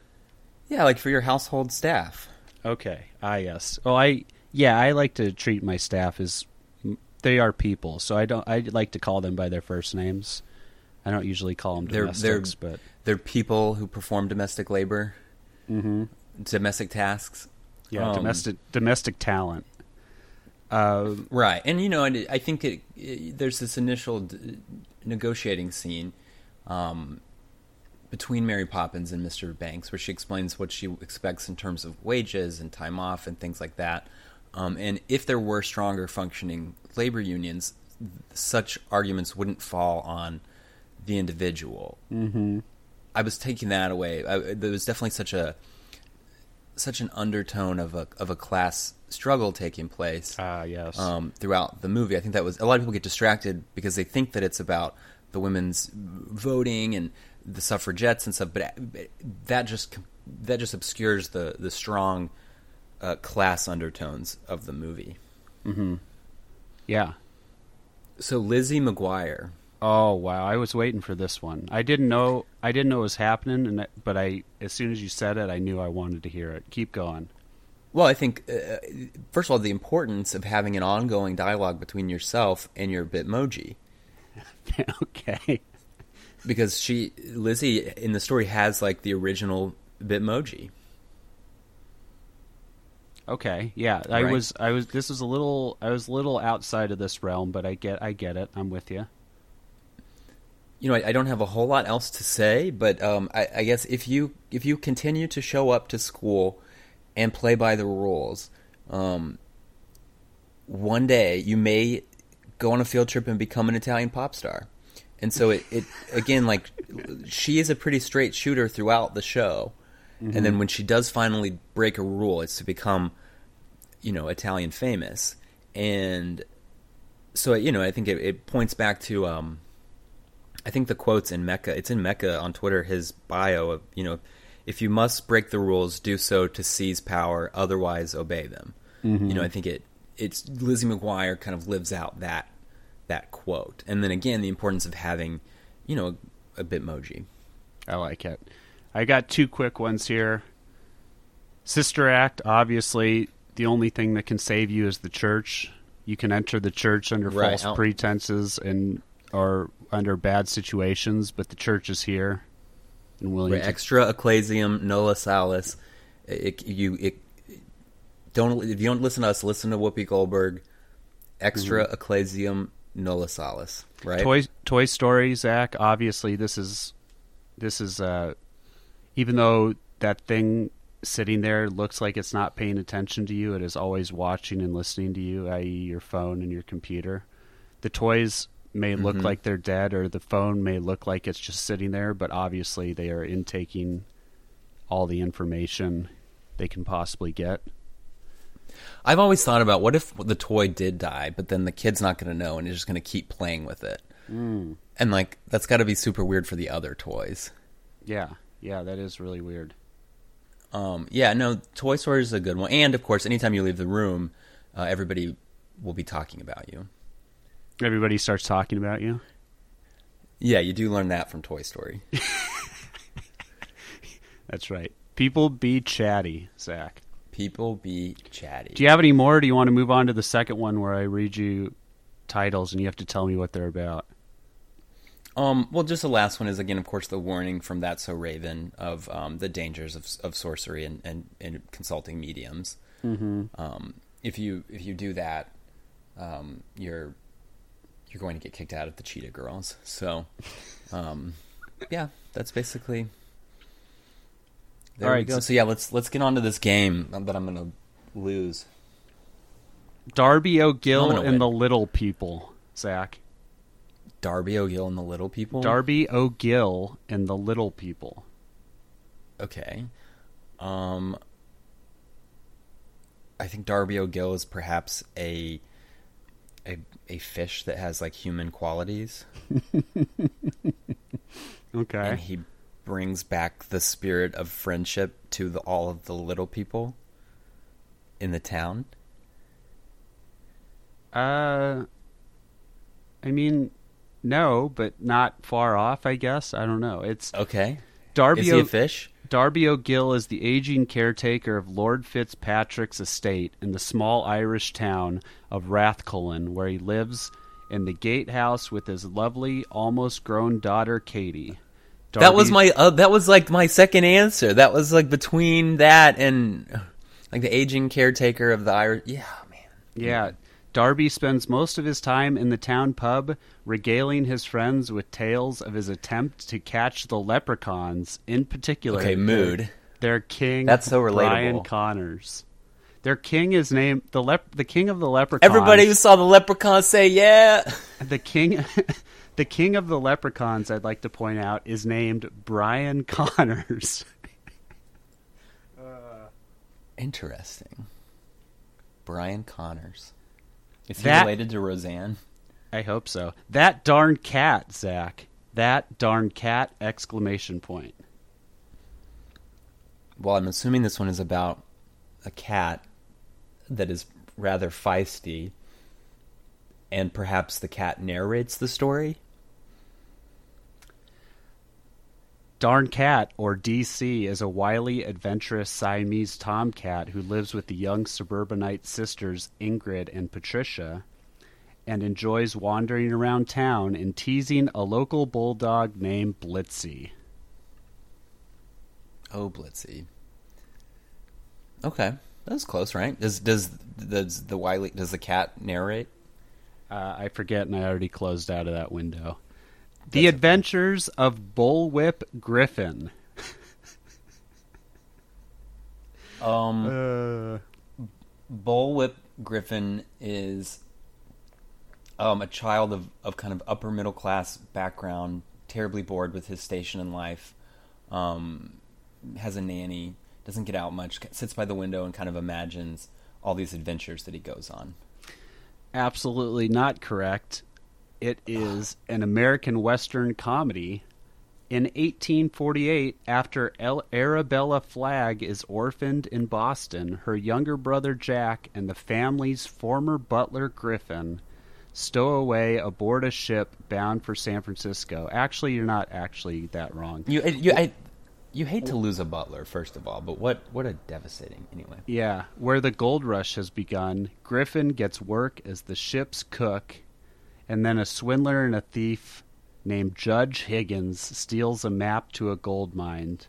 Yeah, like for your household staff. Okay. Ah, yes. Oh, I yeah. I like to treat my staff as they are people, so I don't. I like to call them by their first names. I don't usually call them They're- they're- domestics, but They're people who perform domestic labor, hmm domestic tasks. yeah, Um, domestic domestic talent. Uh, Right, and you know, and I think it, it, there's this initial d- negotiating scene um, between Mary Poppins and Mr. Banks, where she explains what she expects in terms of wages and time off and things like that. Um, and if there were stronger functioning labor unions, such arguments wouldn't fall on the individual. mhm. I was taking that away. I, there was definitely such a such an undertone of a of a class struggle taking place Ah, yes. um, throughout the movie. I think that was a lot of people get distracted because they think that it's about the women's voting and the suffragettes and stuff, but that just that just obscures the the strong uh, class undertones of the movie. Yeah. So Lizzie McGuire, Oh wow, I was waiting for this one. I didn't know I didn't know it was happening, and but I as soon as you said it, I knew I wanted to hear it. Keep going. Well, I think uh, first of all, the importance of having an ongoing dialogue between yourself and your Bitmoji, okay. because she Lizzie in the story has like the original Bitmoji. Okay. Yeah, I Right. was I was this was a little I was a little outside of this realm, but I get I get it. I'm with you. You know, I, I don't have a whole lot else to say, but um, I, I guess if you if you continue to show up to school and play by the rules, um, one day you may go on a field trip and become an Italian pop star. And so it, it again like she is a pretty straight shooter throughout the show. And then when she does finally break a rule, it's to become you know, Italian famous. And so you know, I think it, it points back to um I think the quotes in Mecca, it's in Mecca on Twitter, his bio of, you know, if you must break the rules, do so to seize power, otherwise obey them. You know, mm-hmm. I think it it's Lizzie McGuire kind of lives out that that quote. And then again, the importance of having, you know, a Bitmoji. I like it. I got two quick ones here. Sister Act, obviously, the only thing that can save you is the church. You can enter the church under Right. false I'll- pretenses and or under bad situations, but the church is here and willing Right, to extra ecclesiam nulla salus. It, you it, don't if you don't listen to us, listen to Whoopi Goldberg. Extra ecclesiam nulla salus. Right. Toy Toy Story, Zac. Obviously, this is this is uh, even though that thing sitting there looks like it's not paying attention to you, it is always watching and listening to you, i.e., your phone and your computer. The toys may look Mhm. like they're dead, or the phone may look like it's just sitting there, but obviously they are intaking all the information they can possibly get. I've always thought about what if the toy did die, but then the kid's not going to know and is just going to keep playing with it. Mm. And like that's got to be super weird for the other toys. Yeah, yeah, that is really weird. Um, yeah, no, Toy Story is a good one. And of course, anytime you leave the room, uh, everybody will be talking about you. Everybody starts talking about you. Yeah, you do learn that from Toy Story. That's right. People be chatty, Zac. People be chatty. Do you have any more? Or do you want to move on to the second one where I read you titles and you have to tell me what they're about? Um, well, just the last one is again, of course, the warning from That's So Raven of um, the dangers of, of sorcery and, and, and consulting mediums. Mm-hmm. Um, if you if you do that, um, you're you're going to get kicked out of the Cheetah Girls. So, um, yeah, that's basically. There All we go. so- yeah, let's let's get on to this game that I'm going to lose. Darby O'Gill and the Little People, Zac. Darby O'Gill and the Little People. Darby O'Gill and the Little People. Okay. Um I think Darby O'Gill is perhaps a a a fish that has like human qualities Okay. and he brings back the spirit of friendship to the, all of the little people in the town. Uh, I mean, no, but not far off. I guess I don't know. It's Okay. Darby. is he a fish? Darby O'Gill is the aging caretaker of Lord Fitzpatrick's estate in the small Irish town of Rathcullen, where he lives in the gatehouse with his lovely, almost grown daughter Katie. that was my uh, that was like my second answer. That was like between that and like the aging caretaker of the Irish. Yeah, man. Yeah. Darby spends most of his time in the town pub, regaling his friends with tales of his attempt to catch the leprechauns, in particular. Okay, mood. Their, king, That's so relatable. Brian Connors. Their king is named the lep- the king of the leprechauns. Everybody who saw the leprechaun say yeah. the king, the king of the leprechauns. I'd like to point out is named Brian Connors. Interesting. Brian Connors. Is he related to Roseanne? I hope so. That darn cat, Zac. That darn cat! Exclamation point. Well, I'm assuming this one is about a cat that is rather feisty, and perhaps the cat narrates the story. Darn Cat, or DC, is a wily, adventurous Siamese tomcat who lives with the young suburbanite sisters Ingrid and Patricia and enjoys wandering around town and teasing a local bulldog named Blitzy. Oh, Blitzy. Okay, that's close, right? Does does does the wily does the cat narrate? Uh, I forget, and I already closed out of that window. The That's Adventures okay. of Bullwhip Griffin. um, uh. Bullwhip Griffin is um, a child of, of kind of upper middle class background, terribly bored with his station in life, um, has a nanny, doesn't get out much, sits by the window and kind of imagines all these adventures that he goes on. Absolutely not correct. It is an American Western comedy. In 1848, after El- Arabella Flagg is orphaned in Boston, her younger brother Jack and the family's former butler Griffin stow away aboard a ship bound for San Francisco. Actually, you're not actually that wrong. You, you, I, you hate to lose a butler, first of all, but what, what a devastating anyway. Yeah, where the gold rush has begun, Griffin gets work as the ship's cook and then a swindler and a thief named Judge Higgins steals a map to a gold mine,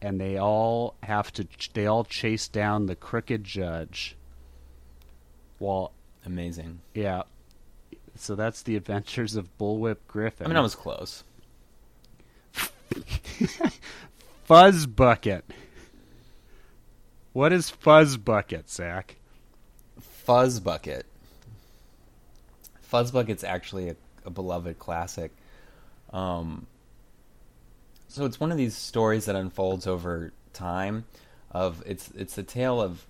and they all have to they all chase down the crooked judge. Well, amazing. Yeah. So that's the adventures of Bullwhip Griffin. I mean, I was close. Fuzz Bucket. What is Fuzz Bucket, Zac? Fuzz Bucket Fuzzbucket's actually a, a beloved classic. Um, so it's one of these stories that unfolds over time. Of it's it's a tale of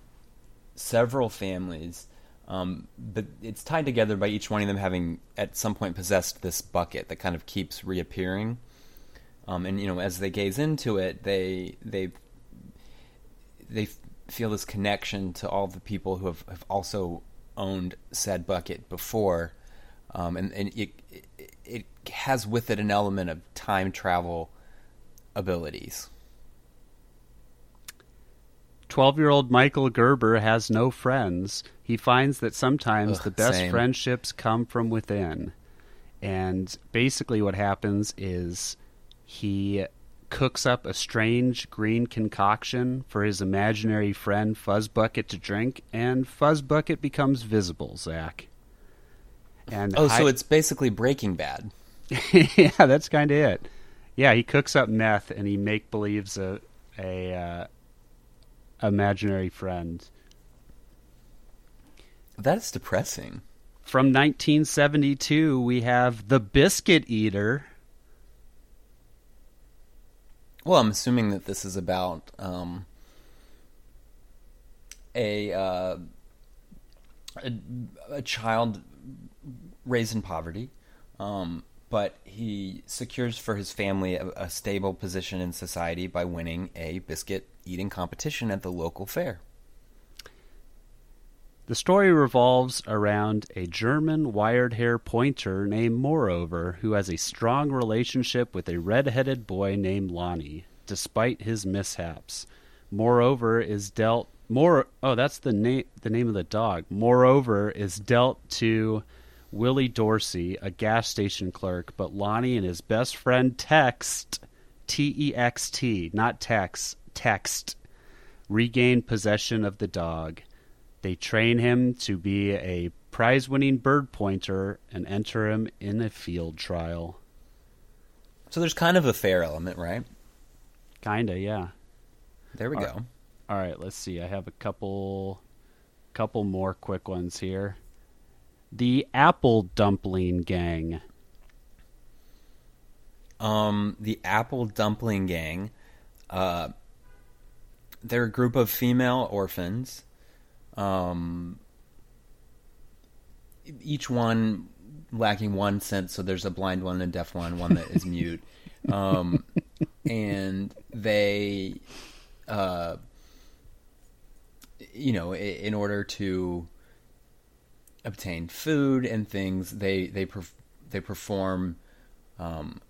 several families, um, but it's tied together by each one of them having at some point possessed this bucket that kind of keeps reappearing. Um, and you know, as they gaze into it, they they they feel this connection to all the people who have, have also owned said bucket before um, and and it, it, has with it an element of time travel abilities. 12 year old Michael Gerber has no friends. He finds that sometimes Ugh, the best same. friendships come from within. And basically, what happens is he cooks up a strange green concoction for his imaginary friend Fuzzbucket to drink, and Fuzzbucket becomes visible, Zac. And oh, so it's basically Breaking Bad. yeah, that's kind of it. Yeah, he cooks up meth and he make believes a a uh, imaginary friend. That's depressing. From 1972, we have The Biscuit Eater. Well, I'm assuming that this is about um, a, uh, a, a child raised in poverty, um, but he secures for his family a, a stable position in society by winning a biscuit eating competition at the local fair. The story revolves around a German wired hair pointer named Moreover, who has a strong relationship with a red headed boy named Lonnie, despite his mishaps. Moreover is dealt more oh that's the name the name of the dog. Moreover is dealt to Willie Dorsey, a gas station clerk, but Lonnie and his best friend Text, T E X T, not Tex, Text, regain possession of the dog. They train him to be a prize winning bird pointer and enter him in a field trial. So there's kind of a fair element, right? Kinda, yeah. There we All go. Right. All right, let's see. I have a couple couple more quick ones here the Apple Dumpling Gang? Um, the Apple Dumpling Gang. Uh, they're a group of female orphans. Um, each one lacking one sense. So there's a blind one a deaf one, one that is mute, um, and they, uh, you know, in order to obtain food and things, they they perf- they perform um,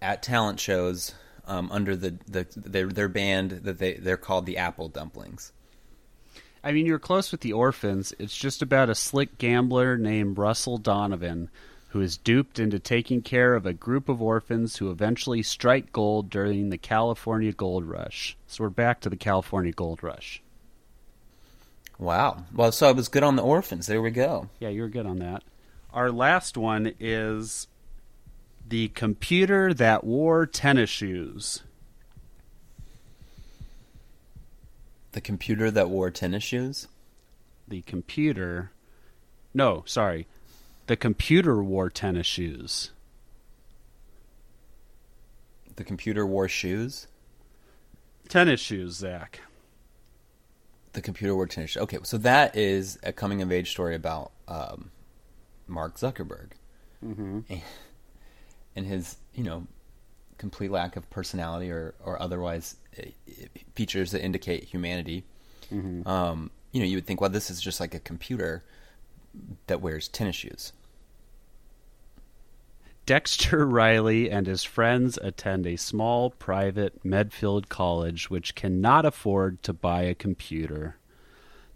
at talent shows um, under the, the their their band that they they're called the Apple Dumplings. I mean, you're close with the orphans. It's just about a slick gambler named Russell Donovan who is duped into taking care of a group of orphans who eventually strike gold during the California Gold Rush. So we're back to the California Gold Rush. Wow. Well, so I was good on the orphans. There we go. Yeah, you're good on that. Our last one is the computer that wore tennis shoes. The computer that wore tennis shoes. The computer. No, sorry. The computer wore tennis shoes. The computer wore shoes. Tennis shoes, Zac. The computer wore tennis shoes. Okay, so that is a coming of age story about um, Mark Zuckerberg Mm-hmm. and his, you know, complete lack of personality or or otherwise uh, features that indicate humanity. Mm-hmm. Um, you know, you would think, well, this is just like a computer that wears tennis shoes. Dexter Riley and his friends attend a small private Medfield college which cannot afford to buy a computer.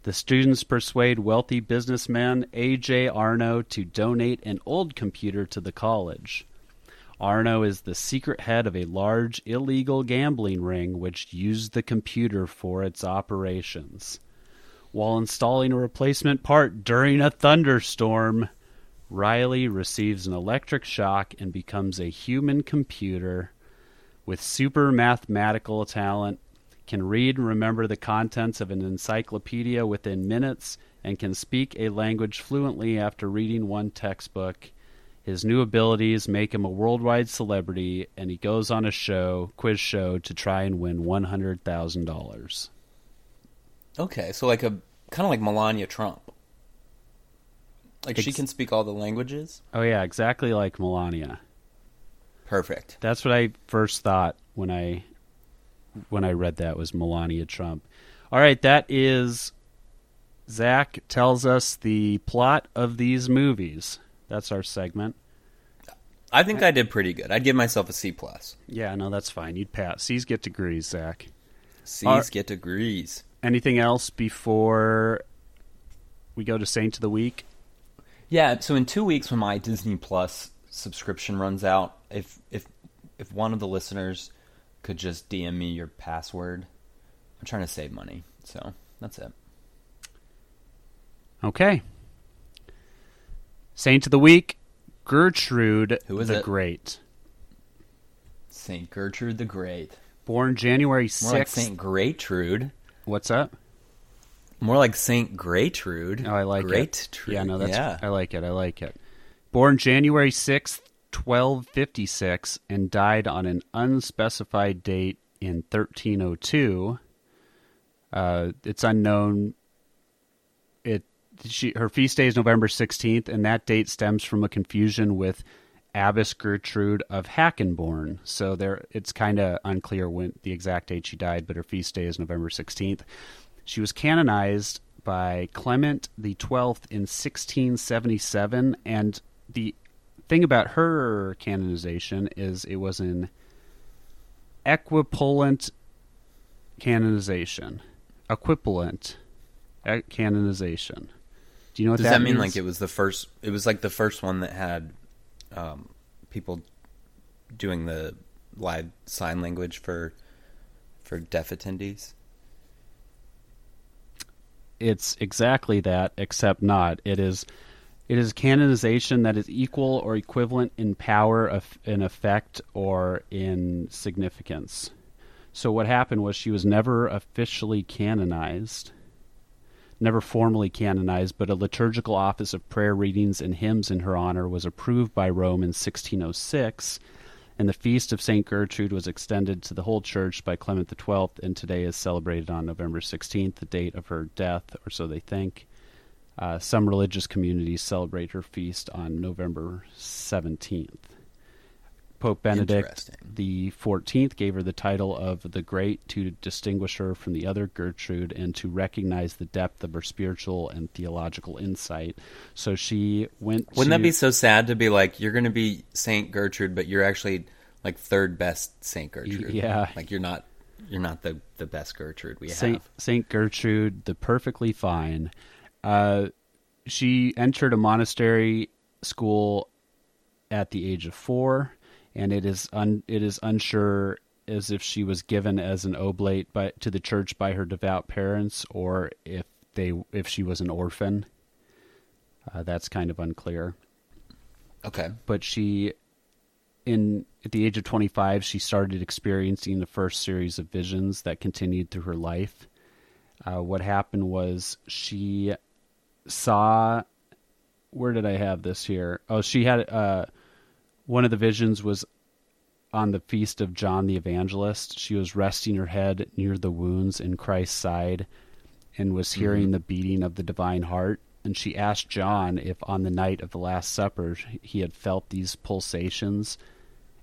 The students persuade wealthy businessman A.J. Arno to donate an old computer to the college. Arno is the secret head of a large illegal gambling ring which used the computer for its operations. While installing a replacement part during a thunderstorm, Riley receives an electric shock and becomes a human computer with super mathematical talent, can read and remember the contents of an encyclopedia within minutes, and can speak a language fluently after reading one textbook. His new abilities make him a worldwide celebrity, and he goes on a show, quiz show, to try and win one hundred thousand dollars. Okay, so like a kind of like Melania Trump. Like she can speak all the languages. Oh yeah, exactly like Melania. Perfect. That's what I first thought when I when I read that was Melania Trump. All right, that is Zac tells us the plot of these movies. That's our segment. I think I did pretty good. I'd give myself a C plus. Yeah, no, that's fine. You'd pass. C's get degrees, Zac. C's Are- get degrees. Anything else before we go to Saint of the Week? Yeah. So in two weeks, when my Disney Plus subscription runs out, if if if one of the listeners could just DM me your password, I'm trying to save money. So that's it. Okay. Saint of the Week, Gertrude Who is the it? Great. Saint Gertrude the Great. Born January More like 6th. Saint Gertrude. What's up? More like Saint Gertrude. Oh, I like Great it. Trude. Yeah, no, that's yeah. I like it. I like it. Born January sixth, twelve fifty six, and died on an unspecified date in thirteen oh two. Uh, it's unknown. It she her feast day is November sixteenth, and that date stems from a confusion with Abbess Gertrude of Hackenborn. So there, it's kind of unclear when the exact date she died, but her feast day is November sixteenth. She was canonized by Clement the Twelfth in 1677, and the thing about her canonization is it was an equipollent canonization, equivalent eh, canonization. Do you know what Does that, that, mean means? like it was the first? It was like the first one that had um, people doing the live sign language for for deaf attendees. It's exactly that, except not. It is it is canonization that is equal or equivalent in power, of, in effect, or in significance. So what happened was she was never officially canonized, never formally canonized, but a liturgical office of prayer readings and hymns in her honor was approved by Rome in 1606, and the feast of St. Gertrude was extended to the whole church by Clement XII, and today is celebrated on November 16th, the date of her death, or so they think. Uh, some religious communities celebrate her feast on November 17th. Pope Benedict the 14th gave her the title of the Great to distinguish her from the other Gertrude and to recognize the depth of her spiritual and theological insight. So she went. Wouldn't to, that be so sad to be like you're going to be Saint Gertrude, but you're actually like third best Saint Gertrude? yeah. like you're not you're not the the best Gertrude we Saint have. Saint Gertrude, the perfectly fine. Uh, she entered a monastery school at the age of four, and it is un, it is unsure as if she was given as an oblate by to the church by her devout parents, or if they if she was an orphan. Uh, that's kind of unclear Okay. but she in at the age of 25 she started experiencing the first series of visions that continued through her life uh, what happened was she saw where did i have this here oh she had uh, one of the visions was on the feast of john the evangelist she was resting her head near the wounds in christ's side and was mm-hmm. hearing the beating of the divine heart. And she asked John if on the night of the Last Supper he had felt these pulsations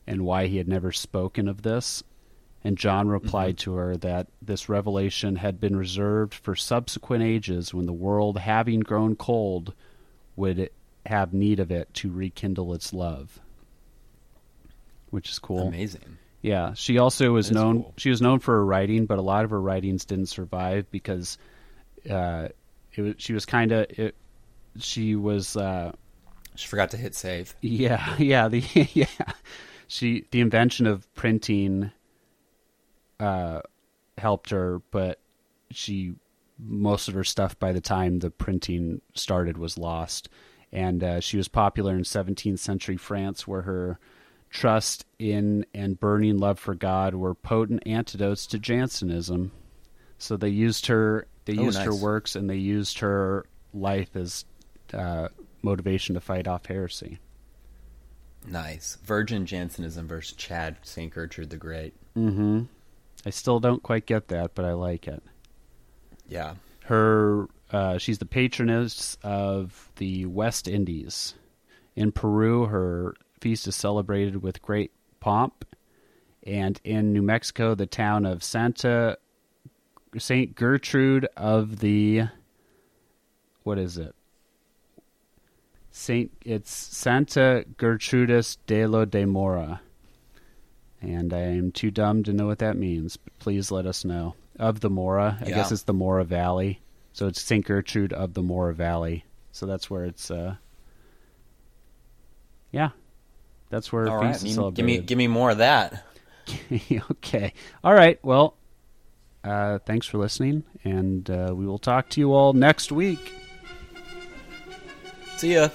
and why he had never spoken of this. And John mm-hmm. replied to her that this revelation had been reserved for subsequent ages when the world, having grown cold, would have need of it to rekindle its love. Which is cool. Amazing. Yeah, she also was known. cool. She was known for her writing, but a lot of her writings didn't survive because uh, it was. She was kind of. It, she was. Uh, She forgot to hit save. yeah, yeah, the yeah. She the invention of printing uh, helped her, but she most of her stuff by the time the printing started was lost, and uh, she was popular in 17th century France, where her trust in and burning love for God were potent antidotes to Jansenism. So they used her. They Oh, used her works and they used her life as uh, motivation to fight off heresy. Nice. Virgin Jansenism versus Chad St. Gertrude the Great. Mm-hmm. I still don't quite get that, but I like it. Yeah. Her, uh, she's the patroness of the West Indies. In Peru, her feast is celebrated with great pomp, and in New Mexico, the town of Santa Saint Gertrude of the what is it? Saint it's Santa Gertrudis de lo de Mora. And I am too dumb to know what that means, but please let us know. Of the Mora. I Yeah. guess it's the Mora Valley. So it's St. Gertrude of the Mora Valley. So that's where it's uh Yeah. That's where All feast right. is Give me, celebrated. give me give me more of that. okay. All right. Well, uh, thanks for listening, and uh, we will talk to you all next week. See ya.